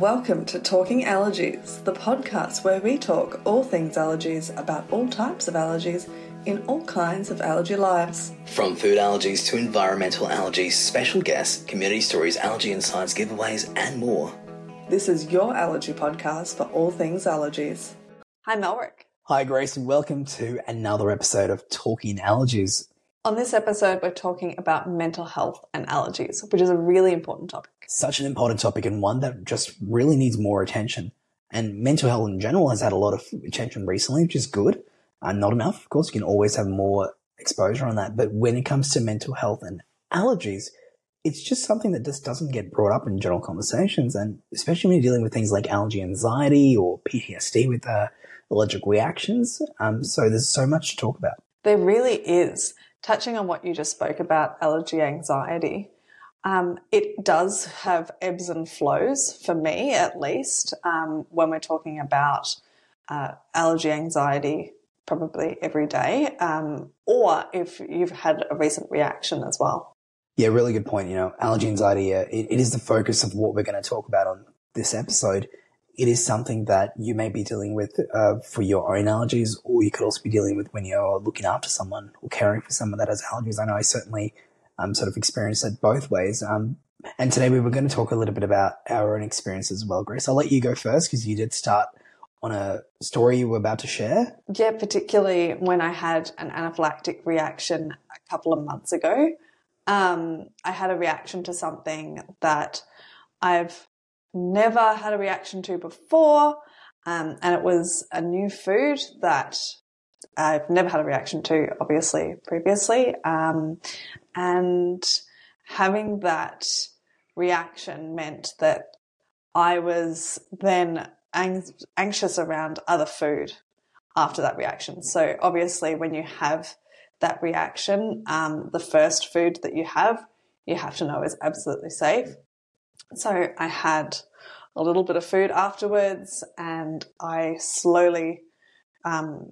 Welcome to Talking Allergies, the podcast where we talk all things allergies about all types of allergies in all kinds of allergy lives. From food allergies to environmental allergies, special guests, community stories, allergy insights, giveaways, and more. This is your allergy podcast for all things allergies. Hi, Melrick. Hi, Grace, and welcome to another episode of Talking Allergies. On this episode, we're talking about mental health and allergies, which is a really important topic. Such an important topic and one that just really needs more attention. And mental health in general has had a lot of attention recently, which is good. Uh, not enough, of course, you can always have more exposure on that. But when it comes to mental health and allergies, it's just something that just doesn't get brought up in general conversations. And especially when you're dealing with things like allergy anxiety or PTSD with uh, allergic reactions. Um, so there's so much to talk about. There really is touching on what you just spoke about, allergy anxiety, um, it does have ebbs and flows for me, at least, um, when we're talking about uh, allergy anxiety, probably every day, um, or if you've had a recent reaction as well. Yeah, really good point. You know, allergy anxiety, uh, it, it is the focus of what we're going to talk about on this episode. It is something that you may be dealing with uh, for your own allergies, or you could also be dealing with when you're looking after someone or caring for someone that has allergies. I know I certainly um, sort of experienced it both ways. Um, and today we were going to talk a little bit about our own experience as well, Grace. I'll let you go first because you did start on a story you were about to share. Yeah, particularly when I had an anaphylactic reaction a couple of months ago. Um, I had a reaction to something that I've never had a reaction to before. Um, and it was a new food that I've never had a reaction to, obviously, previously. Um, and having that reaction meant that I was then ang- anxious around other food after that reaction. So, obviously, when you have that reaction, um, the first food that you have, you have to know is absolutely safe. So I had a little bit of food afterwards and I slowly um,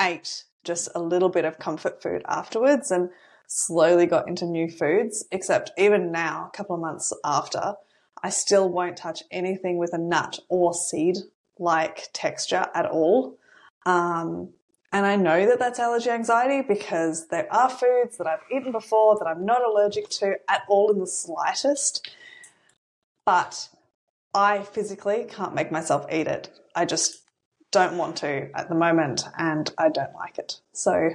ate just a little bit of comfort food afterwards and slowly got into new foods. Except even now, a couple of months after, I still won't touch anything with a nut or seed like texture at all. Um, and I know that that's allergy anxiety because there are foods that I've eaten before that I'm not allergic to at all in the slightest but I physically can't make myself eat it. I just don't want to at the moment and I don't like it. So,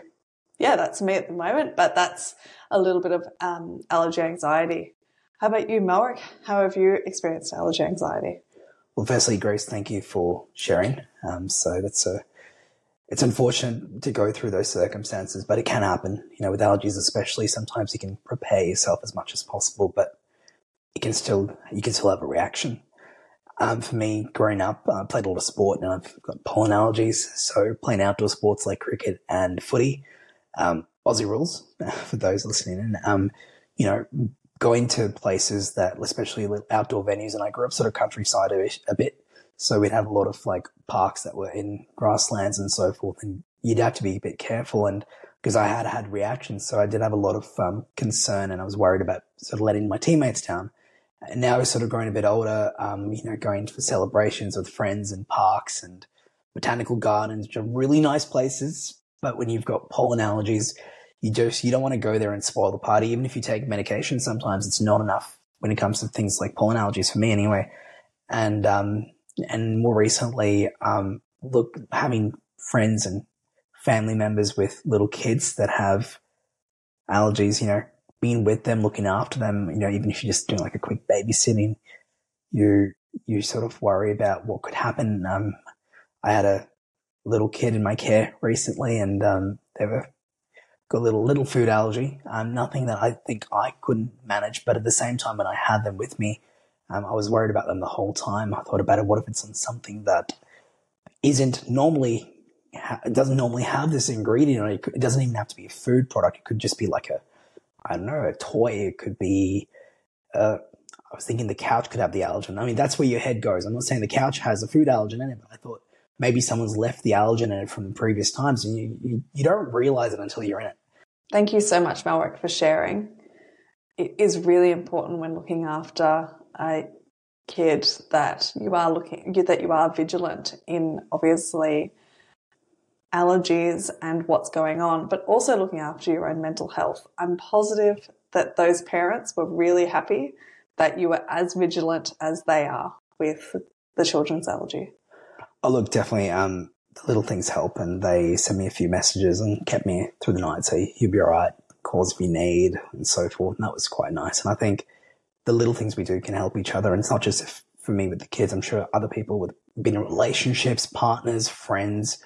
yeah, that's me at the moment, but that's a little bit of um, allergy anxiety. How about you, Melrick? How have you experienced allergy anxiety? Well, firstly, Grace, thank you for sharing. Um, so that's a, it's unfortunate to go through those circumstances, but it can happen. You know, with allergies, especially, sometimes you can prepare yourself as much as possible, but you can still you can still have a reaction. Um, for me, growing up, I played a lot of sport and I've got pollen allergies. So playing outdoor sports like cricket and footy, um, Aussie rules for those listening in, um, you know, going to places that, especially outdoor venues, and I grew up sort of countryside a, a bit. So we'd have a lot of like parks that were in grasslands and so forth. And you'd have to be a bit careful. And because I had had reactions, so I did have a lot of um, concern and I was worried about sort of letting my teammates down. And now we're sort of growing a bit older, um, you know, going for celebrations with friends and parks and botanical gardens, which are really nice places. But when you've got pollen allergies, you just, you don't want to go there and spoil the party. Even if you take medication, sometimes it's not enough when it comes to things like pollen allergies for me anyway. And, um, and more recently, um, look, having friends and family members with little kids that have allergies, you know, being with them, looking after them, you know, even if you're just doing like a quick babysitting, you, you sort of worry about what could happen. Um, I had a little kid in my care recently and, um, they were got a little, little food allergy. Um, nothing that I think I couldn't manage, but at the same time, when I had them with me, um, I was worried about them the whole time. I thought about it. What if it's on something that isn't normally, doesn't normally have this ingredient? It doesn't even have to be a food product. It could just be like a, I don't know, a toy. It could be, uh, I was thinking the couch could have the allergen. I mean, that's where your head goes. I'm not saying the couch has a food allergen in it, but I thought maybe someone's left the allergen in it from previous times and you, you, you don't realize it until you're in it. Thank you so much, Melrick, for sharing. It is really important when looking after a kid that you are looking that you are vigilant in obviously allergies and what's going on, but also looking after your own mental health. I'm positive that those parents were really happy that you were as vigilant as they are with the children's allergy. Oh, look, definitely. Um, the little things help, and they sent me a few messages and kept me through the night. Say you'll be all right, calls if you need, and so forth. And that was quite nice. And I think the little things we do can help each other. And it's not just for me with the kids. I'm sure other people with been in relationships, partners, friends,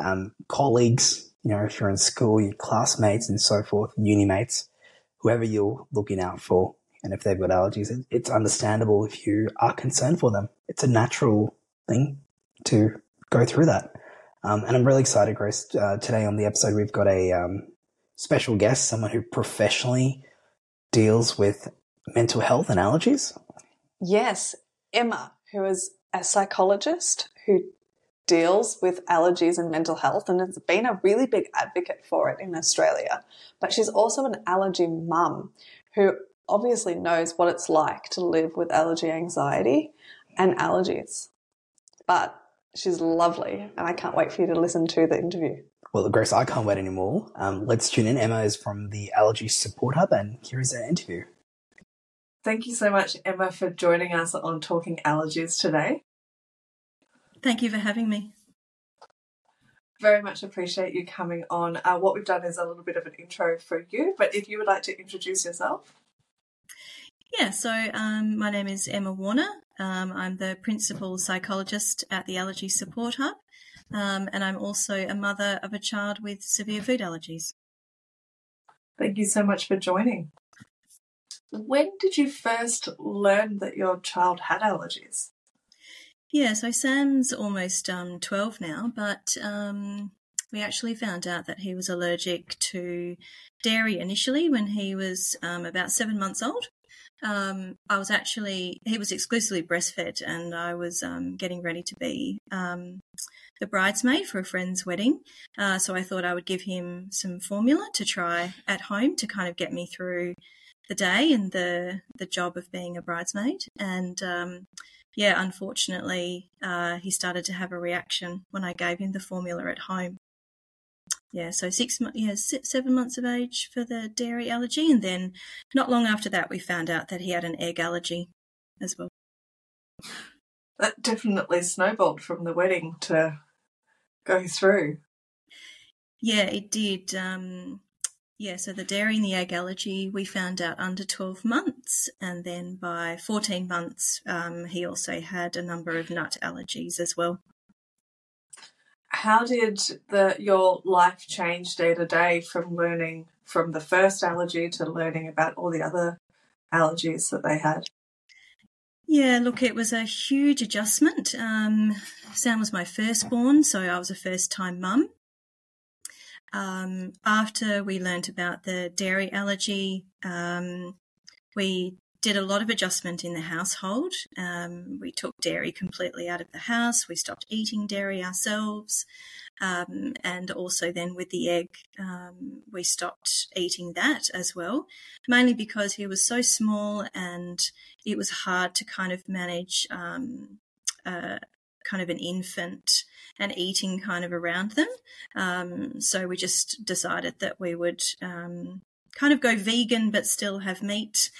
um, colleagues. You know, if you're in school, your classmates and so forth, uni mates, whoever you're looking out for, and if they've got allergies, it, it's understandable if you are concerned for them. It's a natural thing to go through that. Um, and I'm really excited, Grace. Uh, today on the episode, we've got a um, special guest, someone who professionally deals with mental health and allergies. Yes, Emma, who is a psychologist who deals with allergies and mental health and has been a really big advocate for it in Australia. But she's also an allergy mum who obviously knows what it's like to live with allergy anxiety and allergies. But she's lovely, and I can't wait for you to listen to the interview. Well, Grace, I can't wait anymore. Um, let's tune in. Emma is from the Allergy Support Hub, and here is our interview. Thank you so much, Emma, for joining us on Talking Allergies today. Thank you for having me. Very much appreciate you coming on. Uh, what we've done is a little bit of an intro for you, but if you would like to introduce yourself. Yeah, so um, my name is Emma Warner. Um, I'm the principal psychologist at the Allergy Support Hub, um, and I'm also a mother of a child with severe food allergies. Thank you so much for joining. When did you first learn that your child had allergies? Yeah, so Sam's almost um, 12 now, but um, we actually found out that he was allergic to dairy initially when he was um, about seven months old. Um, I was actually, he was exclusively breastfed, and I was um, getting ready to be um, the bridesmaid for a friend's wedding. Uh, so I thought I would give him some formula to try at home to kind of get me through the day and the the job of being a bridesmaid. And um, yeah, unfortunately, uh, he started to have a reaction when I gave him the formula at home yeah, so six yeah, seven months of age for the dairy allergy, and then not long after that, we found out that he had an egg allergy as well. That definitely snowballed from the wedding to go through. Yeah, it did. Um, yeah, so the dairy and the egg allergy we found out under 12 months, and then by 14 months, um, he also had a number of nut allergies as well how did the your life change day to day from learning from the first allergy to learning about all the other allergies that they had? Yeah, look, it was a huge adjustment. Um, Sam was my firstborn, so I was a first time mum. Um, after we learnt about the dairy allergy, um, we did a lot of adjustment in the household. Um, we took dairy completely out of the house. We stopped eating dairy ourselves. Um, and also then with the egg, um, we stopped eating that as well, mainly because he was so small and it was hard to kind of manage um, uh, kind of an infant and eating kind of around them. Um, so we just decided that we would um, kind of go vegan but still have meat.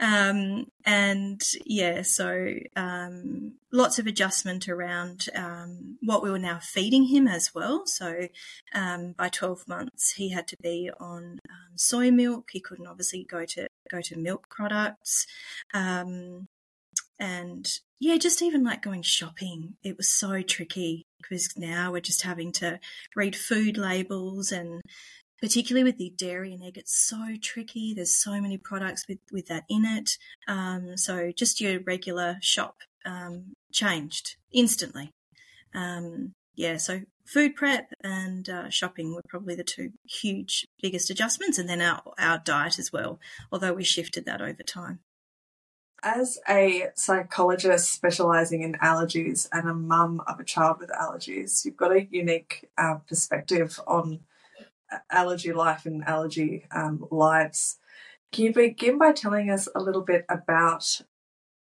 Um, and yeah, so um, lots of adjustment around um, what we were now feeding him as well. So um, by 12 months, he had to be on soy milk. He couldn't obviously go to go to milk products. Um, and yeah, just even like going shopping, it was so tricky because now we're just having to read food labels and particularly with the dairy and egg, it's so tricky. There's so many products with, with that in it. Um, so just your regular shop um, changed instantly. Um, yeah, so food prep and uh, shopping were probably the two huge biggest adjustments, and then our, our diet as well, although we shifted that over time. As a psychologist specializing in allergies and a mum of a child with allergies, you've got a unique uh, perspective on allergy life and allergy um, lives. Can you begin by telling us a little bit about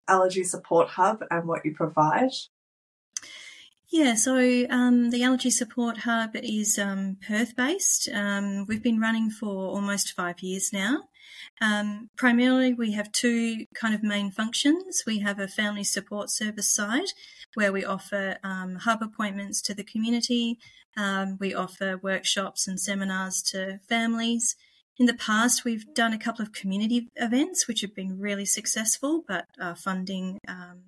Allergy Support Hub and what you provide? Yeah, so um, the Allergy Support Hub is um, Perth based. Um, we've been running for almost five years now. Um, primarily, we have two kind of main functions. We have a family support service side where we offer um, hub appointments to the community. Um, we offer workshops and seminars to families. In the past, we've done a couple of community events which have been really successful, but funding um,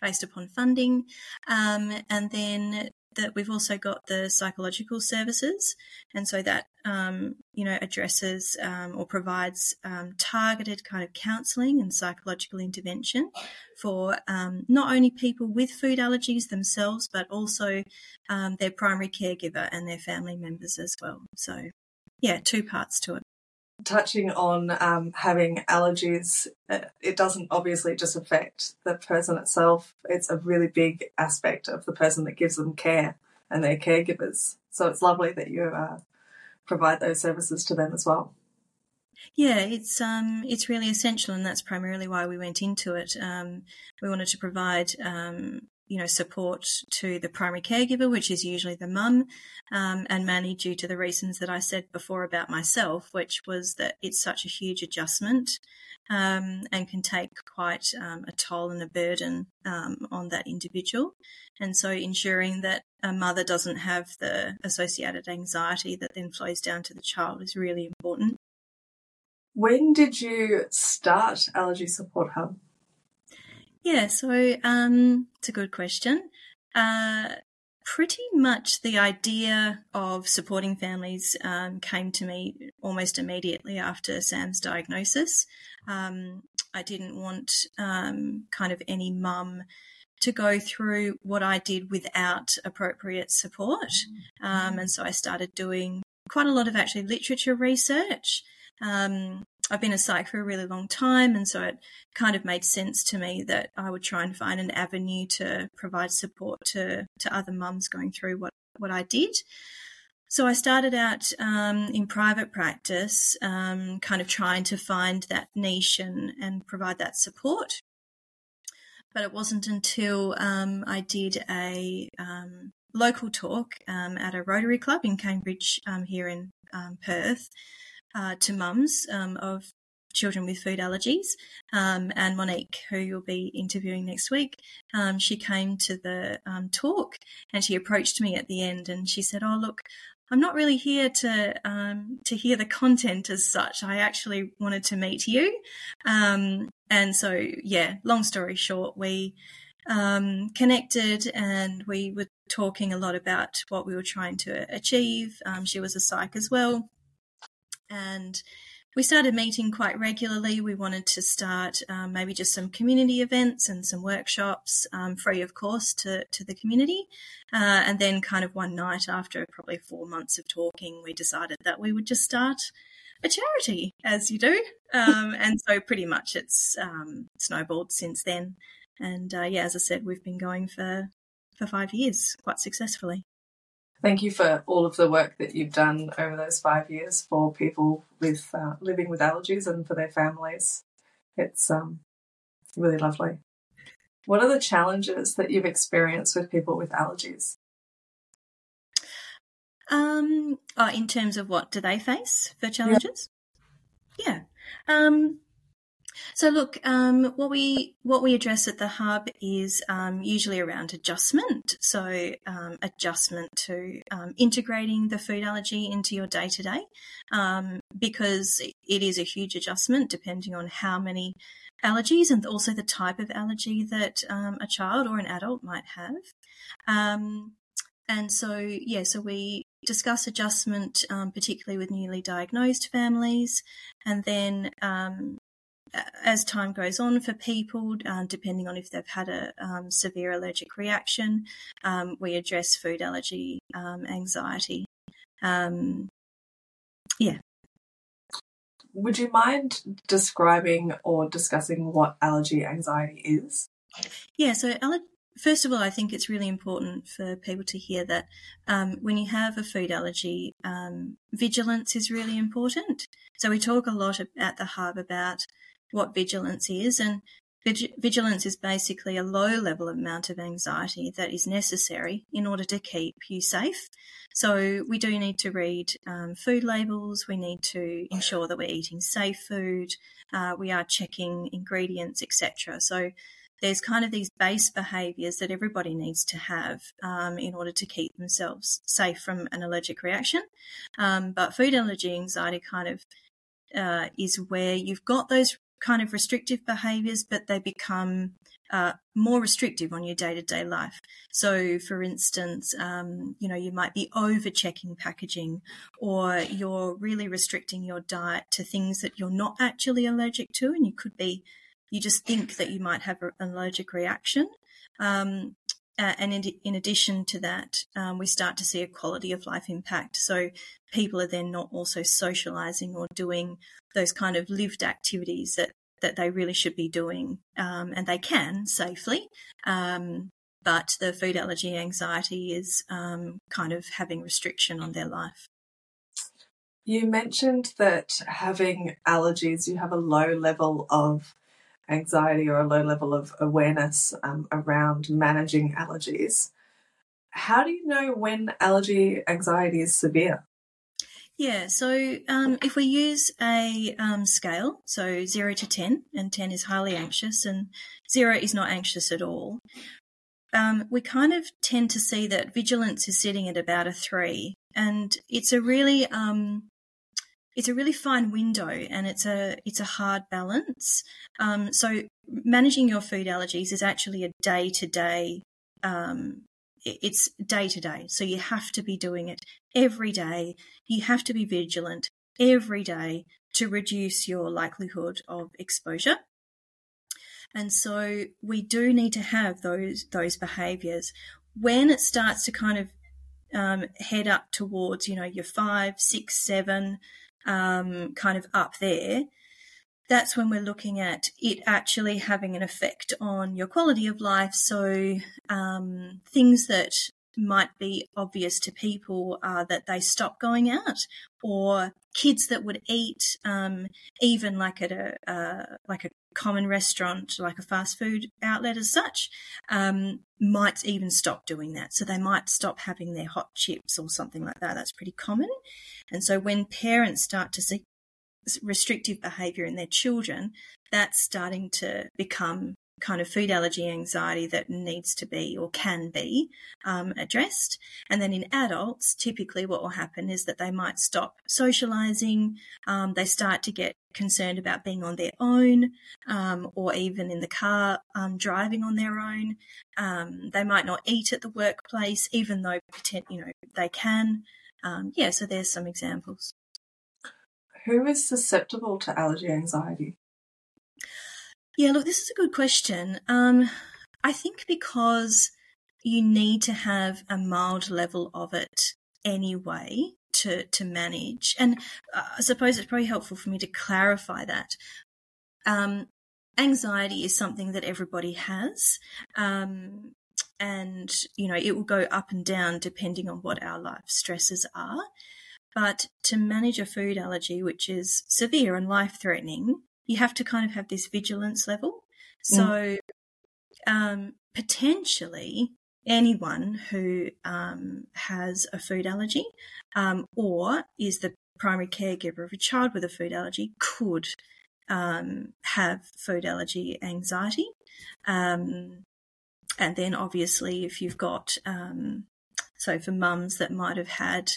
based upon funding. Um, and then that we've also got the psychological services, and so that um, you know addresses um, or provides um, targeted kind of counselling and psychological intervention for um, not only people with food allergies themselves, but also um, their primary caregiver and their family members as well. So, yeah, two parts to it touching on um, having allergies, uh, it doesn't obviously just affect the person itself. It's a really big aspect of the person that gives them care and their caregivers. So it's lovely that you uh, provide those services to them as well. Yeah, it's um, it's really essential, and that's primarily why we went into it. Um, we wanted to provide um, you know, support to the primary caregiver, which is usually the mum, um, and mainly due to the reasons that I said before about myself, which was that it's such a huge adjustment um, and can take quite um, a toll and a burden um, on that individual. And so ensuring that a mother doesn't have the associated anxiety that then flows down to the child is really important. When did you start Allergy Support Hub? Yeah, so um, it's a good question. Uh, pretty much the idea of supporting families um, came to me almost immediately after Sam's diagnosis. Um, I didn't want um, kind of any mum to go through what I did without appropriate support. Um, and so I started doing quite a lot of actually literature research. Um, I've been a psych for a really long time, and so it kind of made sense to me that I would try and find an avenue to provide support to to other mums going through what what I did. So I started out um, in private practice, um, kind of trying to find that niche and, and provide that support. But it wasn't until um, I did a um, local talk um, at a Rotary Club in Cambridge um, here in Perth uh, to mums um, of children with food allergies. Um, and Monique, who you'll be interviewing next week, um, she came to the um, talk and she approached me at the end and she said, "Oh, look." I'm not really here to um, to hear the content as such. I actually wanted to meet you, um, and so yeah. Long story short, we connected and we were talking a lot about what we were trying to achieve. she was a psych as well, and we started meeting quite regularly. We wanted to start um, maybe just some community events and some workshops, um, free of course, to, to the community. Uh, and then, kind of one night after probably four months of talking, we decided that we would just start a charity, as you do. Um, and so, pretty much, it's um, snowballed since then. And uh, yeah, as I said, we've been going for for five years quite successfully. Thank you for all of the work that you've done over those five years for people with uh, living with allergies and for their families. It's um, really lovely. What are the challenges that you've experienced with people with allergies? Um, oh, in terms of what do they face for challenges? Yeah. yeah. Um, so look, um, what we what we address at the hub is um, usually around adjustment. So um, adjustment to um, integrating the food allergy into your day to day, because it is a huge adjustment depending on how many allergies and also the type of allergy that um, a child or an adult might have. Um, and so, yeah, so we discuss adjustment, um, particularly with newly diagnosed families, and then um, as time goes on for people, uh, depending on if they've had a um, severe allergic reaction, um, we address food allergy um, anxiety. Um, yeah. Would you mind describing or discussing what allergy anxiety is? Yeah, so First of all, I think it's really important for people to hear that um, when you have a food allergy, um, vigilance is really important. So we talk a lot at the hub about what vigilance is. And vigilance is basically a low level amount of anxiety that is necessary in order to keep you safe. So we do need to read um, food labels. We need to ensure that we're eating safe food. Uh, we are checking ingredients, etc. So there's kind of these base behaviours that everybody needs to have um, in order to keep themselves safe from an allergic reaction. Um, but food allergy anxiety kind of uh, is where you've got those kind of restrictive behaviors, but they become uh, more restrictive on your day to day life. So, for instance, um, you know, you might be over checking packaging or you're really restricting your diet to things that you're not actually allergic to, and you could be, you just think that you might have an allergic reaction. Um, uh, and in, in, addition to that, um, we start to see a quality of life impact. So people are then not also socializing or doing those kind of lived activities that, that they really should be doing, um, and they can safely. Um, but the food allergy anxiety is um, kind of having restriction on their life. You mentioned that having allergies, you have a low level of anxiety or a low level of awareness um, around managing allergies. How do you know when allergy anxiety is severe? Yeah, so um, if we use a um, scale, so 0 to 10, and 10 is highly anxious, and 0 is not anxious at all, um, we kind of tend to see that vigilance is sitting at about a 3. And it's a really um, it's a really fine window and it's a it's a hard balance. Um, so managing your food allergies is actually a day to day. It's day to day, so you have to be doing it every day. You have to be vigilant every day to reduce your likelihood of exposure. And so we do need to have those those behaviours. When it starts to kind of um, head up towards, you know, your five, six, seven, um, kind of up there, that's when we're looking at it actually having an effect on your quality of life. So, um, things that might be obvious to people are that they stop going out, or kids that would eat um, even like at a uh, like a common restaurant, like a fast food outlet as such, um, might even stop doing that. So they might stop having their hot chips or something like that. That's pretty common. And so when parents start to see restrictive behavior in their children, that's starting to become kind of food allergy anxiety that needs to be or can be um, addressed. And then in adults, typically what will happen is that they might stop socializing, um, they start to get concerned about being on their own um, or even in the car um, driving on their own. Um, they might not eat at the workplace, even though you know they can. Um, yeah, so there's some examples. Who is susceptible to allergy anxiety? Yeah, look, this is a good question. Um, I think because you need to have a mild level of it anyway to to manage, and uh, I suppose it's probably helpful for me to clarify that. Um, anxiety is something that everybody has. Um, and you know it will go up and down depending on what our life stresses are but to manage a food allergy which is severe and life threatening you have to kind of have this vigilance level. So, mm. um, potentially anyone who um, has a food allergy um, or is the primary caregiver of a child with a food allergy could um, have food allergy anxiety. Um, and then, obviously, if you've got, um, so for mums that might have had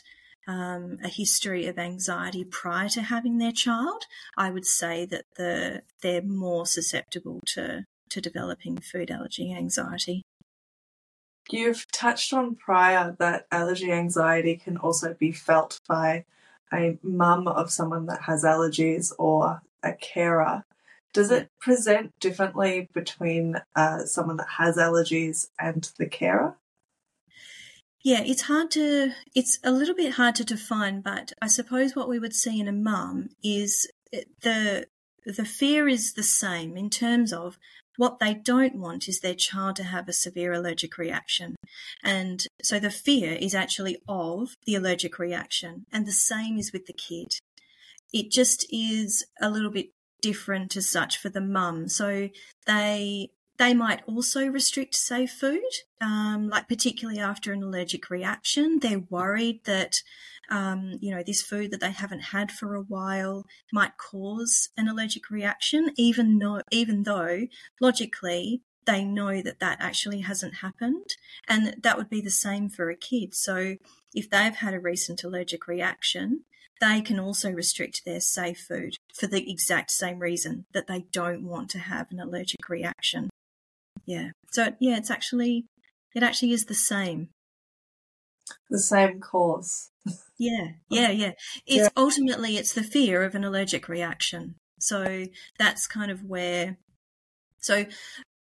um, a history of anxiety prior to having their child, I would say that the they're more susceptible to to developing food allergy anxiety. You've touched on prior that allergy anxiety can also be felt by a mum of someone that has allergies or a carer. Does it present differently between uh, someone that has allergies and the carer? Yeah, it's hard to, it's a little bit hard to define, but I suppose what we would see in a mum is eh, the, the fear is the same in terms of what they don't want is their child to have a severe allergic reaction. And so the fear is actually of the allergic reaction. And the same is with the kid. It just is a little bit different as such for the mum. So they they might also restrict safe food, um, like particularly after an allergic reaction. They're worried that, um, you know, this food that they haven't had for a while might cause an allergic reaction, even though, even though logically they know that that actually hasn't happened. And that would be the same for a kid. So if they've had a recent allergic reaction, they can also restrict their safe food for the exact same reason that they don't want to have an allergic reaction. Yeah. So yeah, it's actually it actually is the same. The same cause. Yeah, yeah, yeah. It's yeah. ultimately it's the fear of an allergic reaction. So that's kind of where so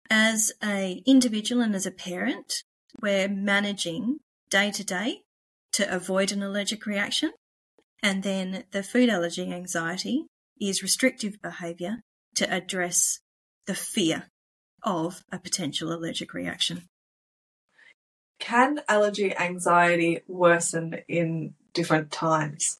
as a individual and as a parent, we're managing day to day to avoid an allergic reaction. And then the food allergy anxiety is restrictive behavior to address the fear of a potential allergic reaction. Can allergy anxiety worsen in different times?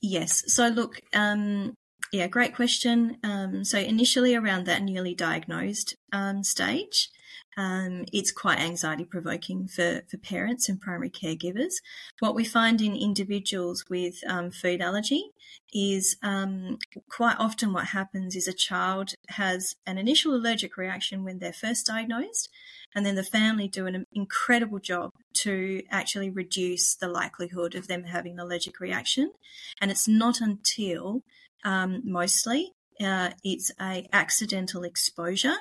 Yes. So, look, um, yeah, great question. Um, so, initially around that newly diagnosed um, stage, um, it's quite anxiety provoking for, for parents and primary caregivers. What we find in individuals with um, food allergy is um, quite often what happens is a child has an initial allergic reaction when they're first diagnosed, and then the family do an incredible job to actually reduce the likelihood of them having an allergic reaction. And it's not until um, mostly uh, it's a accidental exposure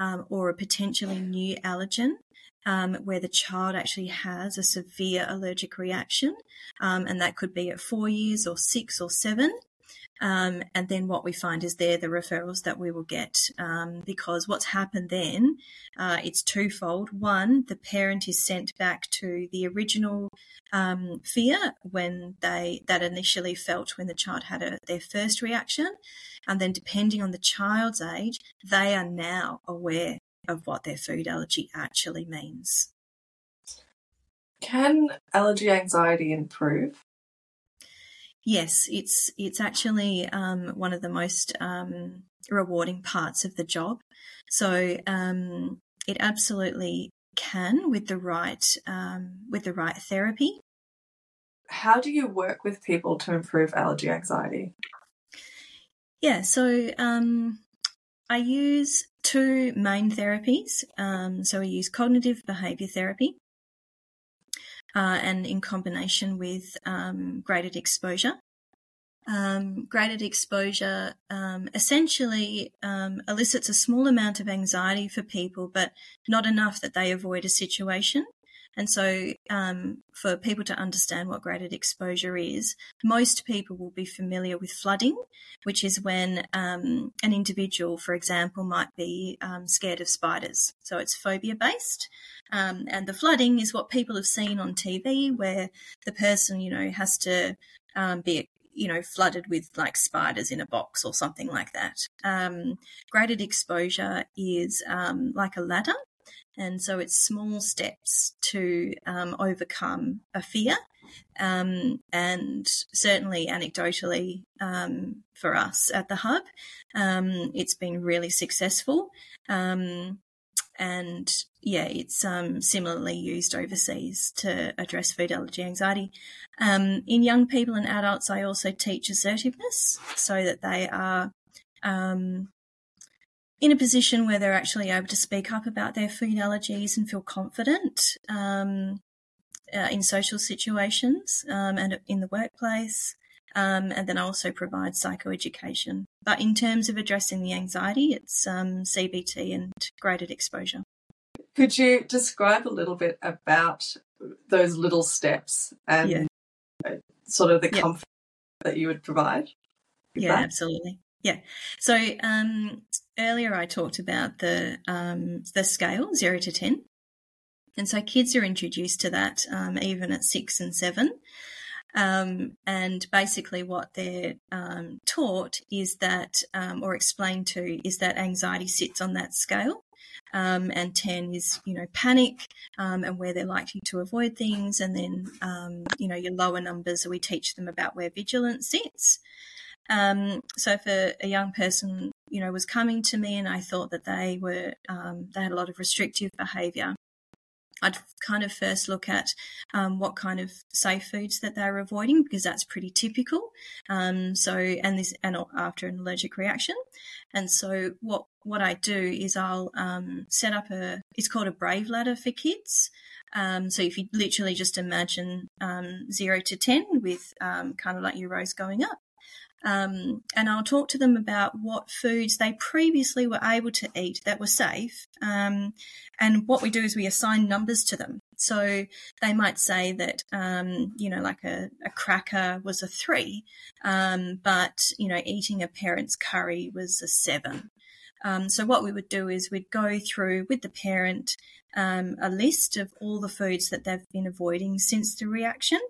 um, or a potentially new allergen um, where the child actually has a severe allergic reaction, um, and that could be at four years or six or seven. Um, and then what we find is they're the referrals that we will get um, because what's happened then, uh, it's twofold. One, the parent is sent back to the original um, fear when they that initially felt when the child had a, their first reaction, and then depending on the child's age, they are now aware of what their food allergy actually means. Can allergy anxiety improve? Yes, it's it's actually um, one of the most um, rewarding parts of the job. So um, it absolutely can with the right um, with the right therapy. How do you work with people to improve allergy anxiety? Yeah, so um, I use two main therapies. Um, so I use cognitive behavior therapy, uh, and in combination with um, graded exposure. Um, graded exposure um, essentially um, elicits a small amount of anxiety for people, but not enough that they avoid a situation. And so, um, for people to understand what graded exposure is, most people will be familiar with flooding, which is when um, an individual, for example, might be um, scared of spiders. So it's phobia based. Um, and the flooding is what people have seen on TV, where the person, you know, has to um, be you know, flooded with like spiders in a box or something like that. Um, graded exposure is um, like a ladder. And so it's small steps to um, overcome a fear. Um, and certainly, anecdotally, um, for us at the Hub, um, it's been really successful. Um, and yeah, it's um, similarly used overseas to address food allergy anxiety. In young people and adults, I also teach assertiveness so that they are um, in a position where they're actually able to speak up about their food allergies and feel confident um, uh, in social situations um, and in the workplace. Um, and then I also provide psychoeducation. But in terms of addressing the anxiety, it's um, CBT and graded exposure. Could you describe a little bit about those little steps and yeah. Uh, sort of the yeah. comfort that you would provide? Yeah, that? absolutely. Yeah. So um, earlier I talked about the um, the scale zero to ten, and so kids are introduced to that um, even at six and seven. Um, and basically, what they're um, taught is that, um, or explained to, is that anxiety sits on that scale. Um, and 10 is, you know, panic and where they're likely to avoid things. And then, you know, your lower numbers, we teach them about where vigilance sits. Um, so if a, a, young person, you know, was coming to me and I thought that they were, um, they had a lot of restrictive behaviour, I'd kind of first look at um, what kind of safe foods that they're avoiding because that's pretty typical. Um, so, and this, and after an allergic reaction, and so what what I do is I'll um, set up a. It's called a Brave ladder for kids. Um, so if you literally just imagine um, zero to ten with um, kind of like your rows going up, um, and I'll talk to them about what foods they previously were able to eat that were safe. Um, and what we do is we assign numbers to them. So they might say that, um, you know, like a, a, cracker was a three, um, but, you know, eating a parent's curry was a seven. Um, so what we would do is we'd go through with the parent um, a list of all the foods that they've been avoiding since the reaction.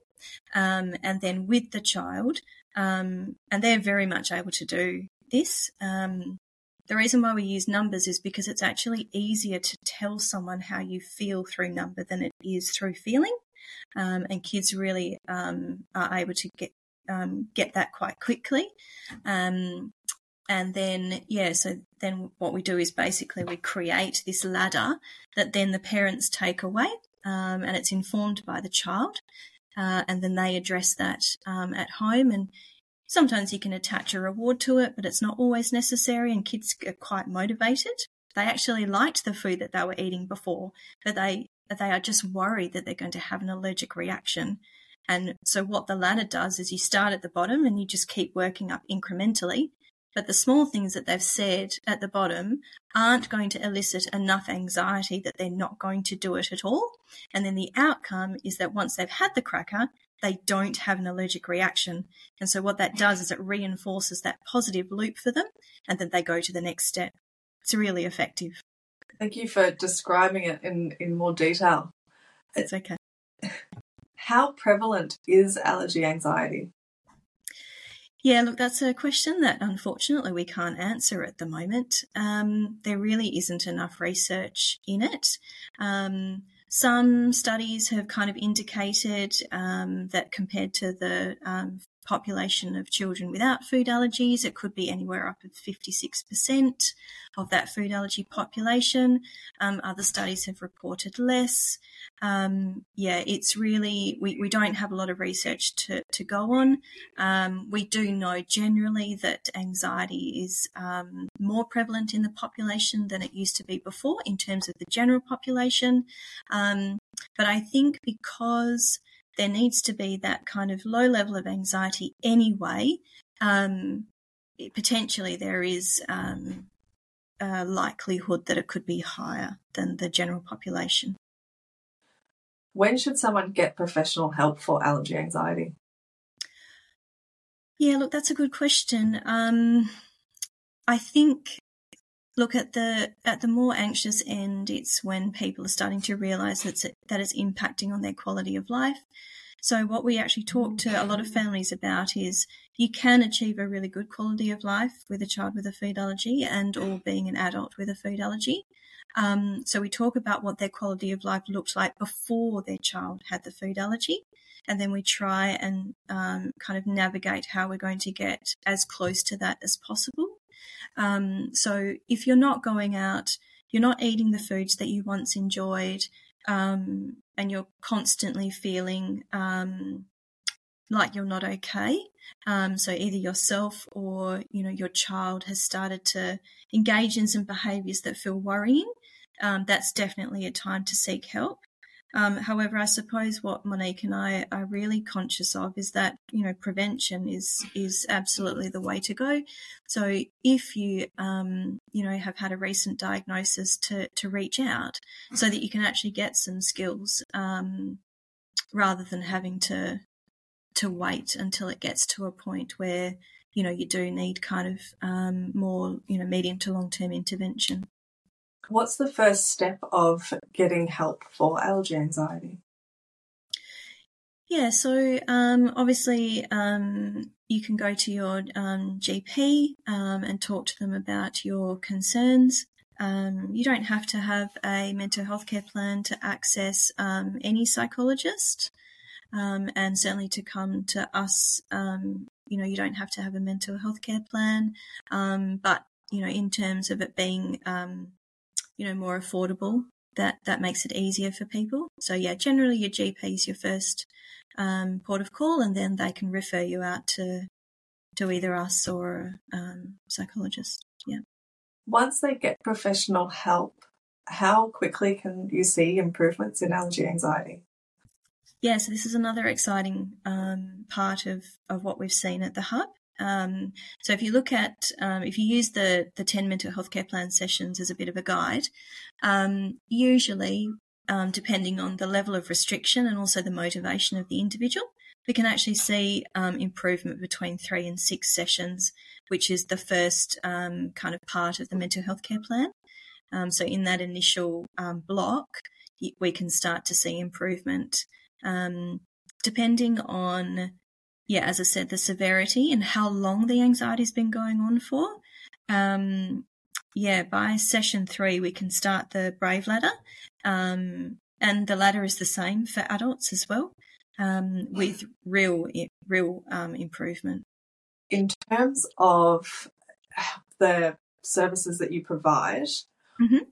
Um, and then with the child, um, and they're very much able to do this. Um, the reason why we use numbers is because it's actually easier to tell someone how you feel through number than it is through feeling. Um, and kids really um, are able to get um, get that quite quickly. Um, and then, yeah, so then what we do is basically we create this ladder that then the parents take away, and it's informed by the child uh, and then they address that um, at home. And sometimes you can attach a reward to it, but it's not always necessary. And kids are quite motivated. They actually liked the food that they were eating before, but they they are just worried that they're going to have an allergic reaction. And so what the ladder does is you start at the bottom and you just keep working up incrementally but the small things that they've said at the bottom aren't going to elicit enough anxiety that they're not going to do it at all. And then the outcome is that once they've had the cracker, they don't have an allergic reaction. And so what that does is it reinforces that positive loop for them and then they go to the next step. It's really effective. Thank you for describing it in, in more detail. It's okay. How prevalent is allergy anxiety? Yeah, look, that's a question that unfortunately we can't answer at the moment. Um, there really isn't enough research in it. Um, some studies have kind of indicated um, that compared to the um, population of children without food allergies, it could be anywhere up to 56% of that food allergy population. Um, other studies have reported less um, yeah, it's really, we, we don't have a lot of research to, to go on. Um, we do know generally that anxiety is um, more prevalent in the population than it used to be before in terms of the general population. Um, but I think because there needs to be that kind of low level of anxiety anyway, um, potentially there is um, a likelihood that it could be higher than the general population. When should someone get professional help for allergy anxiety? Yeah, look, that's a good question. Um, I think, look at the at the more anxious end, it's when people are starting to realise that it's, that it's impacting on their quality of life. So what we actually talk to a lot of families about is you can achieve a really good quality of life with a child with a food allergy and or being an adult with a food allergy. Um, so we talk about what their quality of life looked like before their child had the food allergy. And then we try and um, kind of navigate how we're going to get as close to that as possible. Um, so if you're not going out, you're not eating the foods that you once enjoyed, um, and you're constantly feeling um, like you're not okay. Um, so either yourself or you know your child has started to engage in some behaviours that feel worrying um, that's definitely a time to seek help. Um, however, I suppose what Monique and I are really conscious of is that you know prevention is is absolutely the way to go. So if you um, you know have had a recent diagnosis, to to reach out so that you can actually get some skills um, rather than having to to wait until it gets to a point where you know you do need kind of um, more you know medium to long term intervention. What's the first step of getting help for allergy anxiety? Yeah, so um, obviously um, you can go to your um, GP um, and talk to them about your concerns. Um, you don't have to have a mental health care plan to access um, any psychologist. and certainly to come to us. You know, you don't have to have a mental health care plan, but you know, in terms of it being, you know, more affordable, that that makes it easier for people. So yeah, generally your GP is your first um, port of call, and then they can refer you out to to either us or um, psychologist. Yeah. Once they get professional help, how quickly can you see improvements in allergy anxiety? Yeah, so this is another exciting um, part of, of what we've seen at the hub. Um, so if you look at, um, if you use the, the 10 mental health care plan sessions as a bit of a guide, um, usually, um, depending on the level of restriction and also the motivation of the individual, we can actually see um, improvement between three and six sessions, which is the first um, kind of part of the mental health care plan. So in that initial block, we can start to see improvement depending on, yeah, as I said, the severity and how long the anxiety has been going on for. Um, yeah, by session three, we can start the Brave ladder. and the ladder is the same for adults as well um, with real real um, improvement. In terms of the services that you provide, mm-hmm.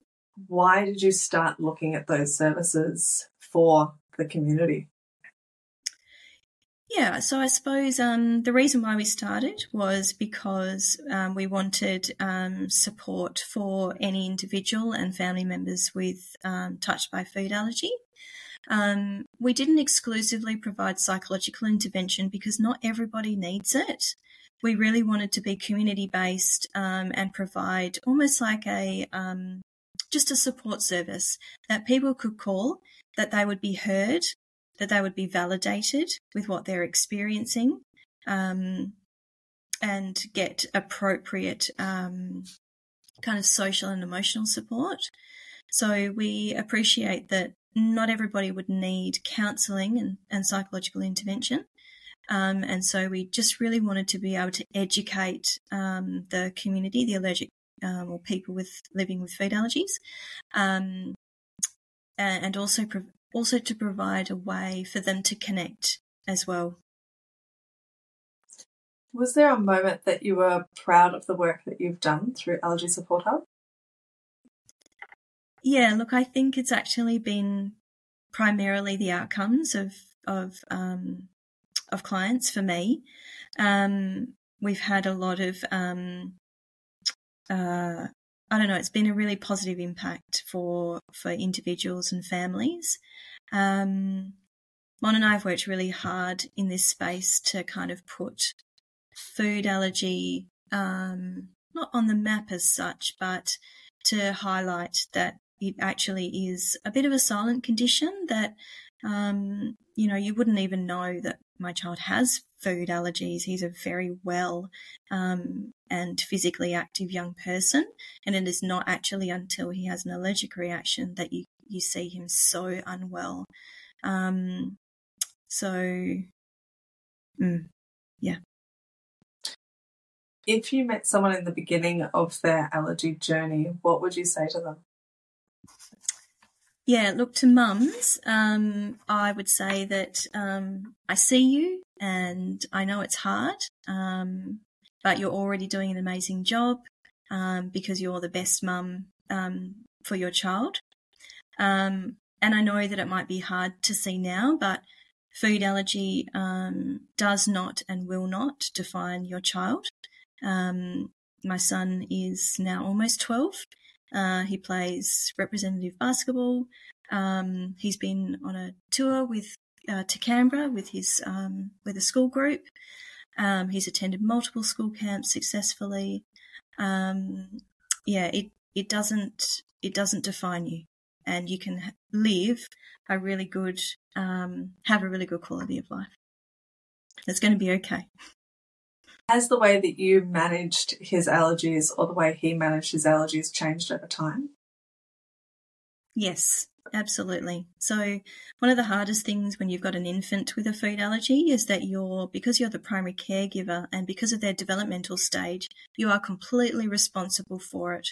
why did you start looking at those services for the community? Yeah, so I suppose um, the reason why we started was because um, we wanted um, support for any individual and family members with um, touched by food allergy. Um, we didn't exclusively provide psychological intervention because not everybody needs it. We really wanted to be community based um, and provide almost like a just a support service that people could call, that they would be heard, that they would be validated with what they're experiencing, um, and get appropriate um, kind of social and emotional support. So we appreciate that not everybody would need counselling and, and psychological intervention. Um, and so we just really wanted to be able to educate um, the community, the allergic um, or people with living with food allergies, um, and, and, also pro- also to provide a way for them to connect as well. Was there a moment that you were proud of the work that you've done through Allergy Support Hub? Yeah, look, I think it's actually been primarily the outcomes of of um, of clients for me. Um, we've had a lot of um, uh, I don't know. It's been a really positive impact for for individuals and families. Um, Mon and I have worked really hard in this space to kind of put food allergy um, not on the map as such, but to highlight that it actually is a bit of a silent condition that, um, you know, you wouldn't even know that my child has food allergies. He's a very well um, and physically active young person, and it is not actually until he has an allergic reaction that you you see him so unwell. Um, so, mm, yeah. If you met someone in the beginning of their allergy journey, what would you say to them? Yeah, look, to mums, um, I would say that um, I see you and I know it's hard, um, but you're already doing an amazing job um, because you're the best mum um, for your child. Um, and I know that it might be hard to see now, but food allergy does not and will not define your child. my son is now almost 12 uh, he plays representative basketball. Um, he's been on a tour with uh, to Canberra with his um, with a school group. Um, he's attended multiple school camps successfully. Um, yeah, it it doesn't it doesn't define you, and you can live a really good um, have a really good quality of life. It's going to be okay. Has the way that you managed his allergies or the way he managed his allergies changed over time? Yes, absolutely. So, one of the hardest things when you've got an infant with a food allergy is that you're, because you're the primary caregiver and because of their developmental stage, you are completely responsible for it.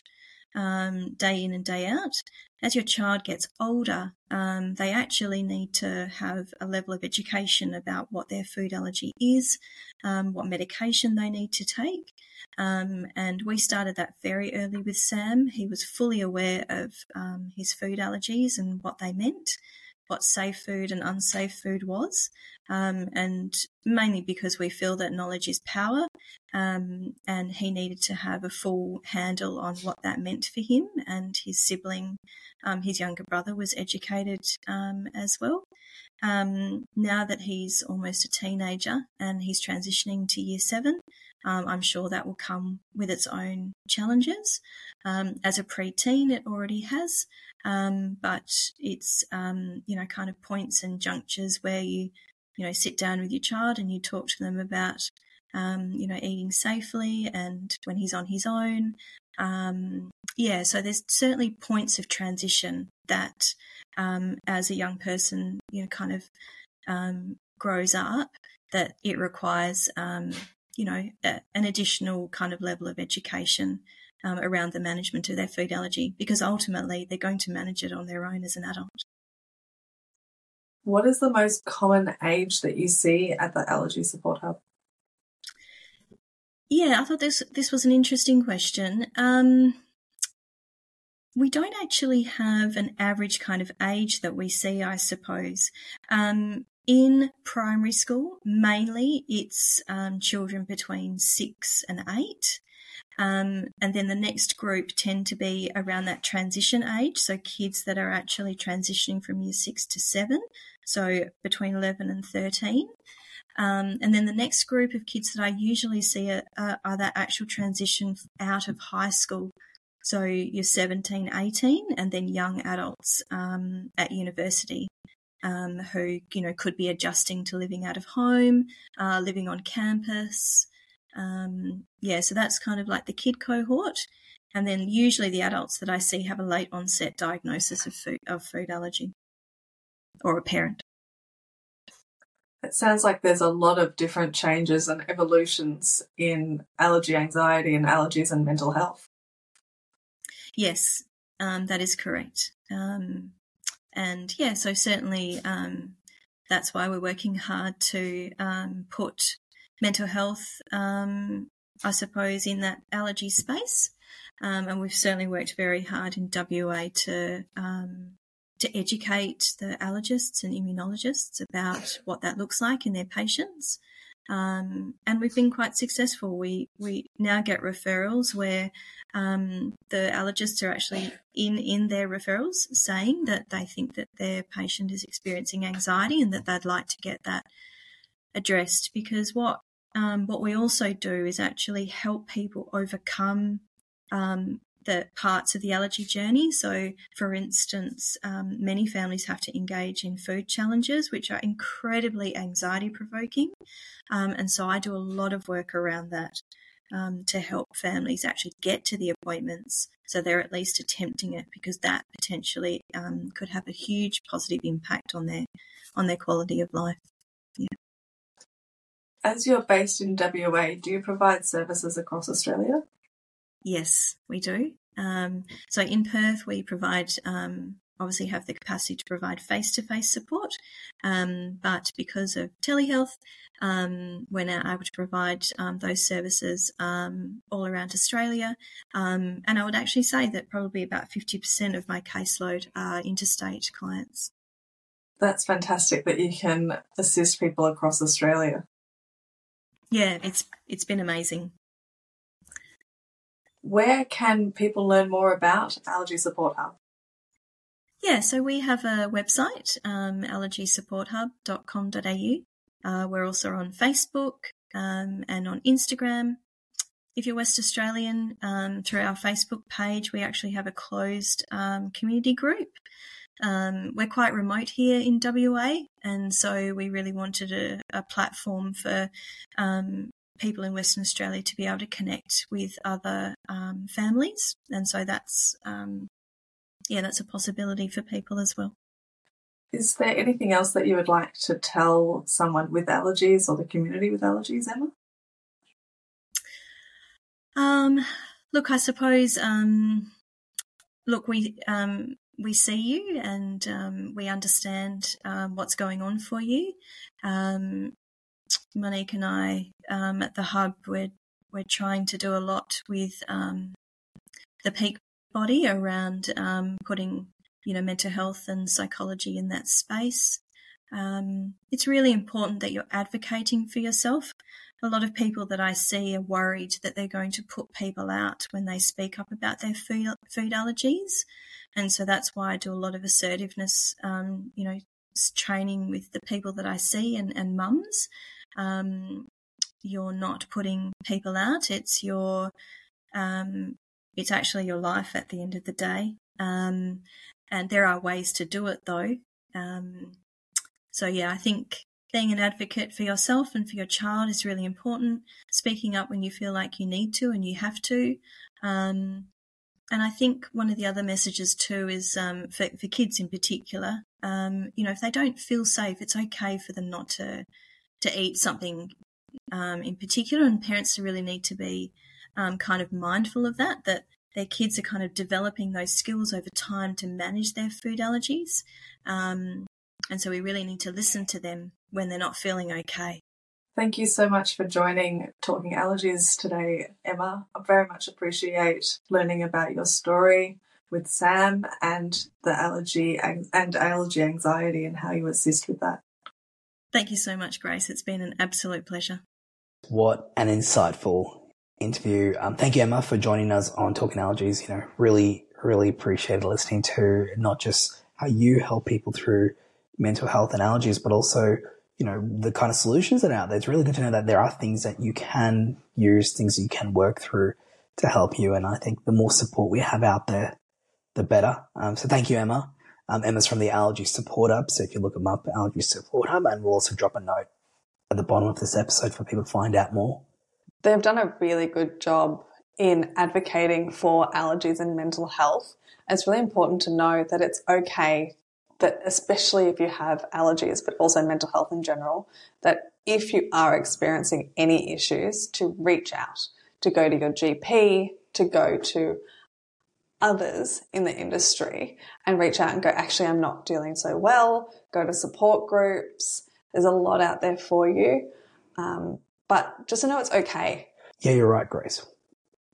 Um, day in and day out. As your child gets older, um, they actually need to have a level of education about what their food allergy is, um, what medication they need to take. Um, and we started that very early with Sam. He was fully aware of um, his food allergies and what they meant what safe food and unsafe food was, um, and mainly because we feel that knowledge is power, um, and he needed to have a full handle on what that meant for him. And his sibling, um, his younger brother, was educated um, as well. Um, now that he's almost a teenager and he's transitioning to year seven, um, I'm sure that will come with its own challenges. As a preteen, it already has, um, but it's um, you know kind of points and junctures where you you know sit down with your child and you talk to them about um, you know eating safely and when he's on his own. Um, yeah, so there's certainly points of transition that as a young person, you know, kind of grows up that it requires um, you know, a, an additional kind of level of education um, around the management of their food allergy because ultimately they're going to manage it on their own as an adult. What is the most common age that you see at the Allergy Support Hub? Yeah, I thought this this was an interesting question. Um, we don't actually have an average kind of age that we see, I suppose. Um, in primary school, mainly it's um, children between six and eight. Um, and then the next group tend to be around that transition age, so kids that are actually transitioning from year six to seven, so between 11 and 13. Um, and then the next group of kids that I usually see are, are that actual transition out of high school. So you're 17, 18, and then young adults um, at university um, who you know could be adjusting to living out of home, uh, living on campus. Um, yeah, so that's kind of like the kid cohort, and then usually the adults that I see have a late onset diagnosis of food of food allergy, or a parent. It sounds like there's a lot of different changes and evolutions in allergy anxiety and allergies and mental health. Yes, um, that is correct. Um, and yeah, so certainly um, that's why we're working hard to um, put mental health, um, I suppose, in that allergy space. Um, and we've certainly worked very hard in WA to um, to educate the allergists and immunologists about what that looks like in their patients. Um, and we've been quite successful. We we now get referrals where um, the allergists are actually in in their referrals saying that they think that their patient is experiencing anxiety and that they'd like to get that addressed. Because what um, what we also do is actually help people overcome um, the parts of the allergy journey. So, for instance, um, many families have to engage in food challenges, which are incredibly anxiety provoking. Um, and so, I do a lot of work around that um, to help families actually get to the appointments so they're at least attempting it because that potentially um, could have a huge positive impact on their on their quality of life. As you're based in WA, do you provide services across Australia? Yes, we do. Um, so in Perth, we provide um, obviously have the capacity to provide face to face support, um, but because of telehealth, um, we're now able to provide um, those services um, all around Australia. and I would actually say that probably about 50% of my caseload are interstate clients. That's fantastic that you can assist people across Australia. Yeah, it's it's been amazing. Where can people learn more about Allergy Support Hub? Yeah, so we have a website, um, allergysupporthub.com.au. Uh, we're also on Facebook um, and on Instagram. If you're West Australian, um, through our Facebook page, we actually have a closed um, community group. Um, we're quite remote here in WA, and so we really wanted a, a platform for um, people in Western Australia to be able to connect with other um, families, and so that's um, yeah, that's a possibility for people as well. Is there anything else that you would like to tell someone with allergies or the community with allergies, Emma? Um, look, I suppose um, look, we um, we see you and um, we understand um, what's going on for you. Um, Monique and I um, at the hub, we're we're trying to do a lot with um, the peak body around um, putting you know mental health and psychology in that space. It's really important that you're advocating for yourself. A lot of people that I see are worried that they're going to put people out when they speak up about their food, food allergies. And so that's why I do a lot of assertiveness, um, you know, training with the people that I see and, and mums. Um, you're not putting people out. It's your, um, it's actually your life at the end of the day. Um, and there are ways to do it though. Um, so yeah, I think being an advocate for yourself and for your child is really important. Speaking up when you feel like you need to and you have to. Um, and I think one of the other messages too is um, for, for kids in particular. Um, you know, if they don't feel safe, it's okay for them not to to eat something um, in particular, and parents really need to be um, kind of mindful of that. That their kids are kind of developing those skills over time to manage their food allergies. Um, and so we really need to listen to them when they're not feeling okay. Thank you so much for joining Talking Allergies today, Emma. I very much appreciate learning about your story with Sam and the allergy and allergy anxiety and how you assist with that. Thank you so much, Grace. It's been an absolute pleasure. What an insightful interview. Um, thank you, Emma, for joining us on Talking Allergies. You know, really, really appreciated listening to not just how you help people through mental health and allergies, but also, you know, the kind of solutions that are out there. It's really good to know that there are things that you can use, things you can work through to help you. And I think the more support we have out there, the better. Um, so thank you, Emma. Um, Emma's from the Allergy Support Hub. So if you look them up, Allergy Support Hub, and we'll also drop a note at the bottom of this episode for people to find out more they've done a really good job in advocating for allergies and mental health. It's really important to know that it's okay that, especially if you have allergies, but also mental health in general, that if you are experiencing any issues, to reach out, to go to your GP, to go to others in the industry and reach out and go, actually, I'm not dealing so well. Go to support groups. There's a lot out there for you. Um, but just to know it's okay. Yeah, you're right, Grace.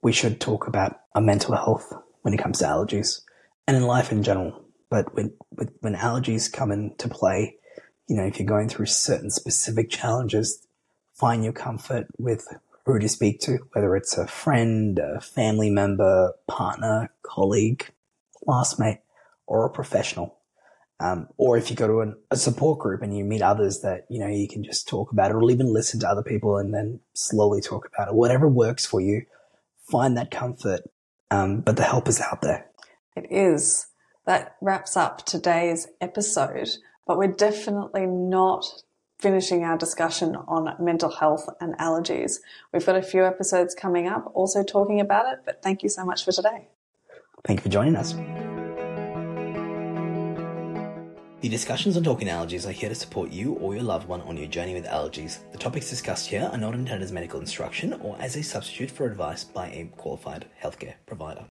We should talk about our mental health when it comes to allergies and in life in general. But when, when allergies come into play, you know, if you're going through certain specific challenges, find your comfort with who to speak to, whether it's a friend, a family member, partner, colleague, classmate, or a professional. Um, or if you go to an, a support group and you meet others that, you know, you can just talk about it or even listen to other people and then slowly talk about it. Whatever works for you, find that comfort. Um, but the help is out there. It is. That wraps up today's episode, but we're definitely not finishing our discussion on mental health and allergies. We've got a few episodes coming up also talking about it, but thank you so much for today. Thank you for joining us. The discussions on talking allergies are here to support you or your loved one on your journey with allergies. The topics discussed here are not intended as medical instruction or as a substitute for advice by a qualified healthcare provider.